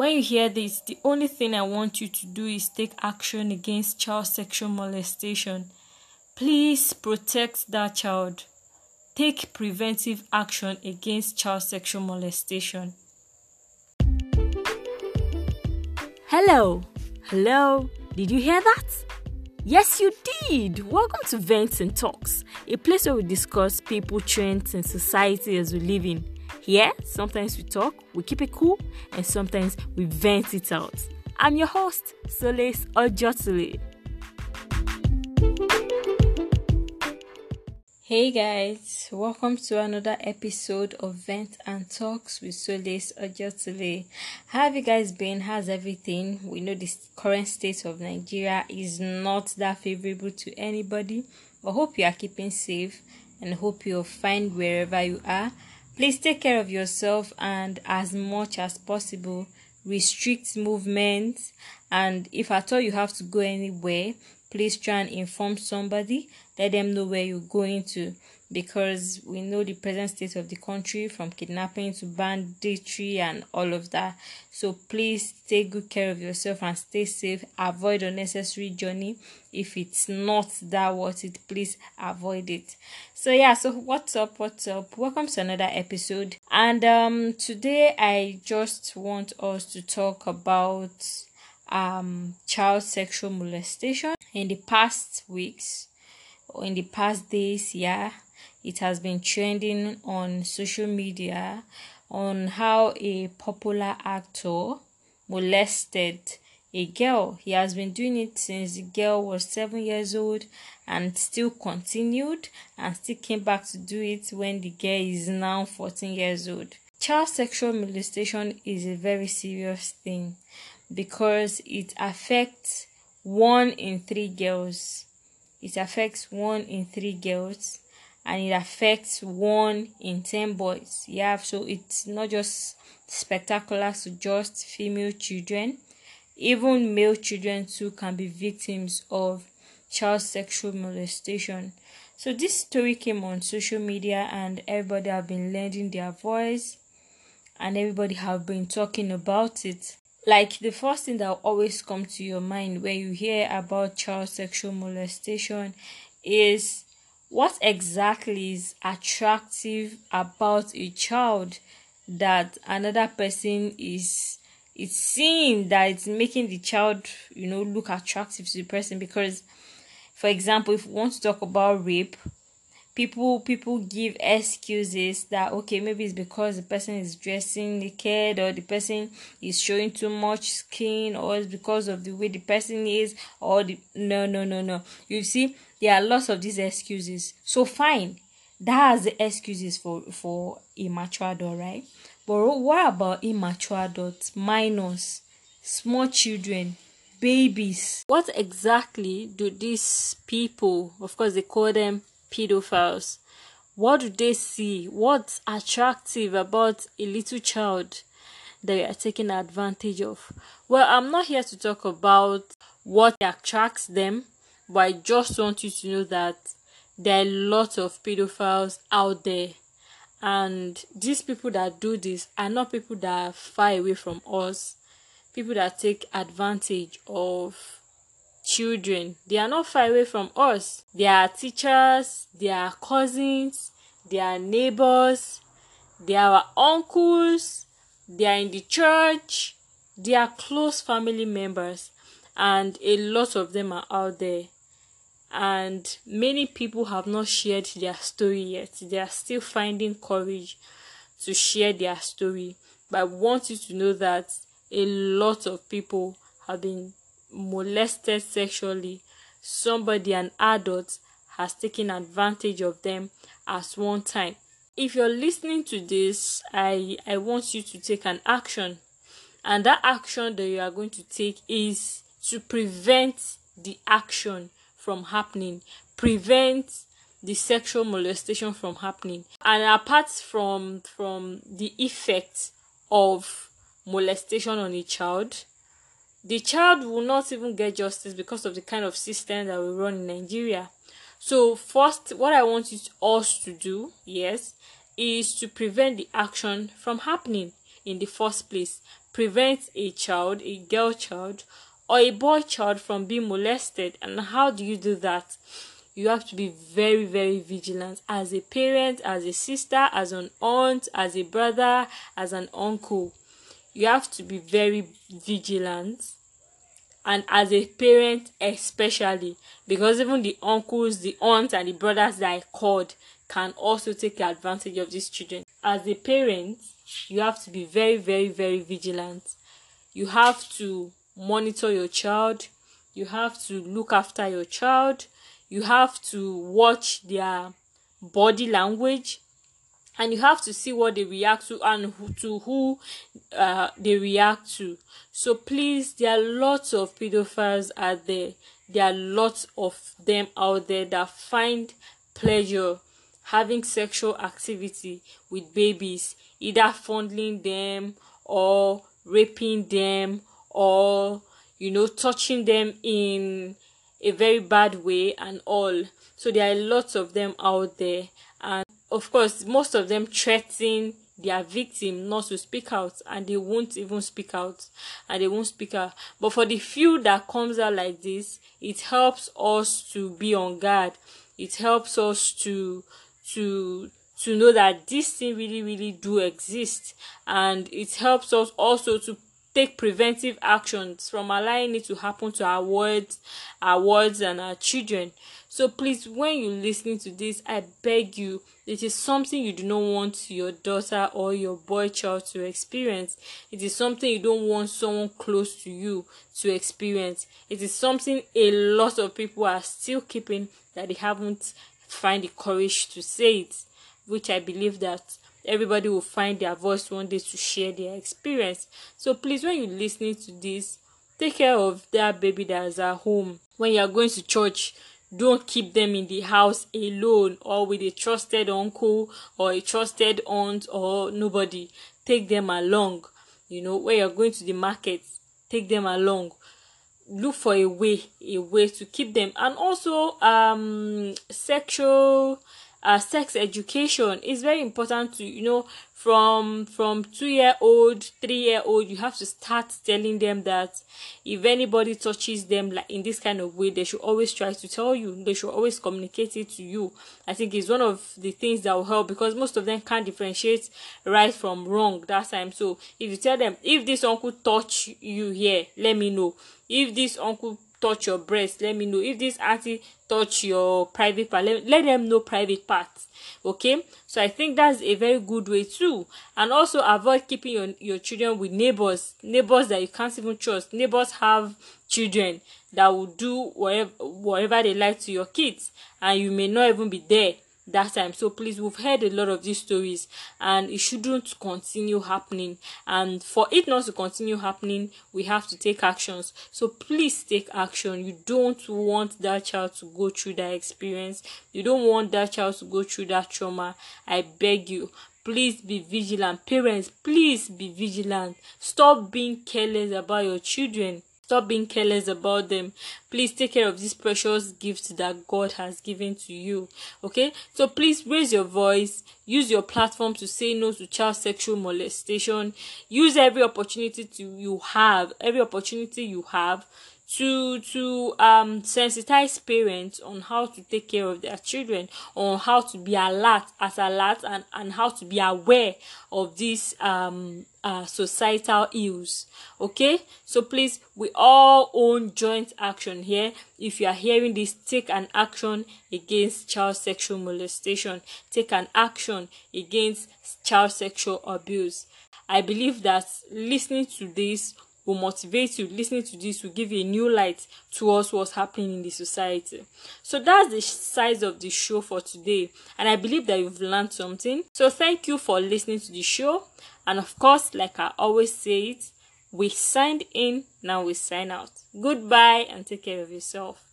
When you hear this, the only thing I want you to do is take action against child sexual molestation. Please protect that child. Take preventive action against child sexual molestation. Hello, hello, did you hear that? Yes, you did. Welcome to Vents and Talks, a place where we discuss people, trends, and society as we live in. Here, sometimes we talk, we keep it cool, and sometimes we vent it out. I'm your host, Solis Ojotule. Hey guys, welcome to another episode of Vent and Talks with Solis Ojotule. How have you guys been? How's everything? We know the current state of Nigeria is not that favorable to anybody, but hope you are keeping safe and hope you're fine wherever you are. Please take care of yourself and as much as possible. Restrict movement and if at all you have to go anywhere please try and inform somebody. Let them know where you're going to because we know the present state of the country from kidnapping to banditry and all of that. So please take good care of yourself and stay safe. Avoid unnecessary journey. If it's not that worth it please avoid it. So yeah so what's up what's up? Welcome to another episode. And um today i just want us to talk about um child sexual molestation in the past weeks or in the past days yeah it has been trending on social media on how a popular actor molested a girl. He has been doing it since the girl was seven years old and still continued and still came back to do it when the girl is now 14 years old. Child sexual molestation is a very serious thing because it affects one in three girls. It affects one in three girls and it affects one in 10 boys. Yeah, so it's not just spectacular to just female children, even male children too can be victims of child sexual molestation. So this story came on social media and everybody have been lending their voice and everybody have been talking about it. Like the first thing that always come to your mind when you hear about child sexual molestation is what exactly is attractive about a child that another person is is seeing that it's making the child you know look attractive to the person? Because for example if we want to talk about rape people people give excuses that okay maybe it's because the person is dressing naked or the person is showing too much skin or it's because of the way the person is or the no no no no. You see there are lots of these excuses. So fine that's the excuses for for immature adult right? But what about immature adults minors small children babies? What exactly do these people of course they call them pedophiles. What do they see? What's attractive about a little child that you are taking advantage of? Well i'm not here to talk about what attracts them but I just want you to know that there are a lot of pedophiles out there. And these people that do this are not people that are far away from us. People that take advantage of children they are not far away from us they are teachers they are cousins they are neighbors they are our uncles they are in the church they are close family members and a lot of them are out there and many people have not shared their story yet. They are still finding courage to share their story. But I want you to know that a lot of people have been molested sexually. Somebody, an adult, has taken advantage of them at one time. If you're listening to this, I, I want you to take an action. And that action that you are going to take is to prevent the action from happening, prevent the sexual molestation from happening. And apart from from the effect of molestation on a child, the child will not even get justice because of the kind of system that we run in Nigeria. So first, what I want us to do, yes, is to prevent the action from happening. in the first place prevent a child, a girl child, or a boy child from being molested. And how do you do that? You have to be very, very vigilant as a parent, as a sister, as an aunt, as a brother, as an uncle. You have to be very vigilant and as a parent especially because even the uncles the aunts and the brothers that i called can also take advantage of these children. As a parent you have to be very very very vigilant. You have to monitor your child. You have to look after your child. You have to watch their body language and you have to see what they react to and who, to who uh, they react to. So please there are lots of pedophiles out there. There are lots of them out there that find pleasure having sexual activity with babies either fondling them or raping them or you know touching them in a very bad way and all. So there are lots of them out there and of course most of them threaten their victim not to speak out and they won't even speak out and they won't speak out. But for the few that comes out like this it helps us to be on guard. It helps us to to to know that this thing really really do exist. And it helps us also to take preventive actions from allowing it to happen to our words our words and our children. So please when you're listening to this i beg you it is something you do not want your daughter or your boy child to experience. It is something you don't want someone close to you to experience. It is something a lot of people are still keeping that they haven't find the courage to say it which i believe that everybody will find their voice one day to share their experience. So please when you're listening to this take care of that baby that is at home. When you are going to church don't keep them in the house alone or with a trusted uncle or a trusted aunt or nobody. Take them along. You know when you're going to the market take them along. Look for a way a way to keep them. And also um sexual uh, sex education is very important to you know from from two year old three year old you have to start telling them that if anybody touches them like in this kind of way they should always try to tell you. They should always communicate it to you. I think it's one of the things that will help because most of them can't differentiate right from wrong that time. So if you tell them if this uncle touch you here let me know. If this uncle touch your breast let me know. If this auntie touch your private part let, let them know private parts okay? So i think that's a very good way too. And also avoid keeping your, your children with neighbors neighbors that you can't even trust neighbors have children that will do whatever whatever they like to your kids and you may not even be there that time. So please we've heard a lot of these stories and it shouldn't continue happening. And for it not to continue happening we have to take actions. So please take action. You don't want that child to go through that experience. You don't want that child to go through that trauma. I beg you please be vigilant. Parents please be vigilant. Stop being careless about your children Stop being careless about them. Please take care of these precious gifts that God has given to you. Okay? So please raise your voice. Use your platform to say no to child sexual molestation. Use every opportunity to you have, every opportunity you have to to um sensitize parents on how to take care of their children on how to be alert as alert and and how to be aware of these um uh, societal ills. Okay? So please we all own joint action here. If you are hearing this take an action against child sexual molestation. Take an action against child sexual abuse. I believe that listening to this will motivate you. Listening to this will give you a new light towards what's happening in the society. So that's the size of the show for today. And i believe that you've learned something. So thank you for listening to the show. And of course like i always say it we signed in now we sign out. Goodbye and take care of yourself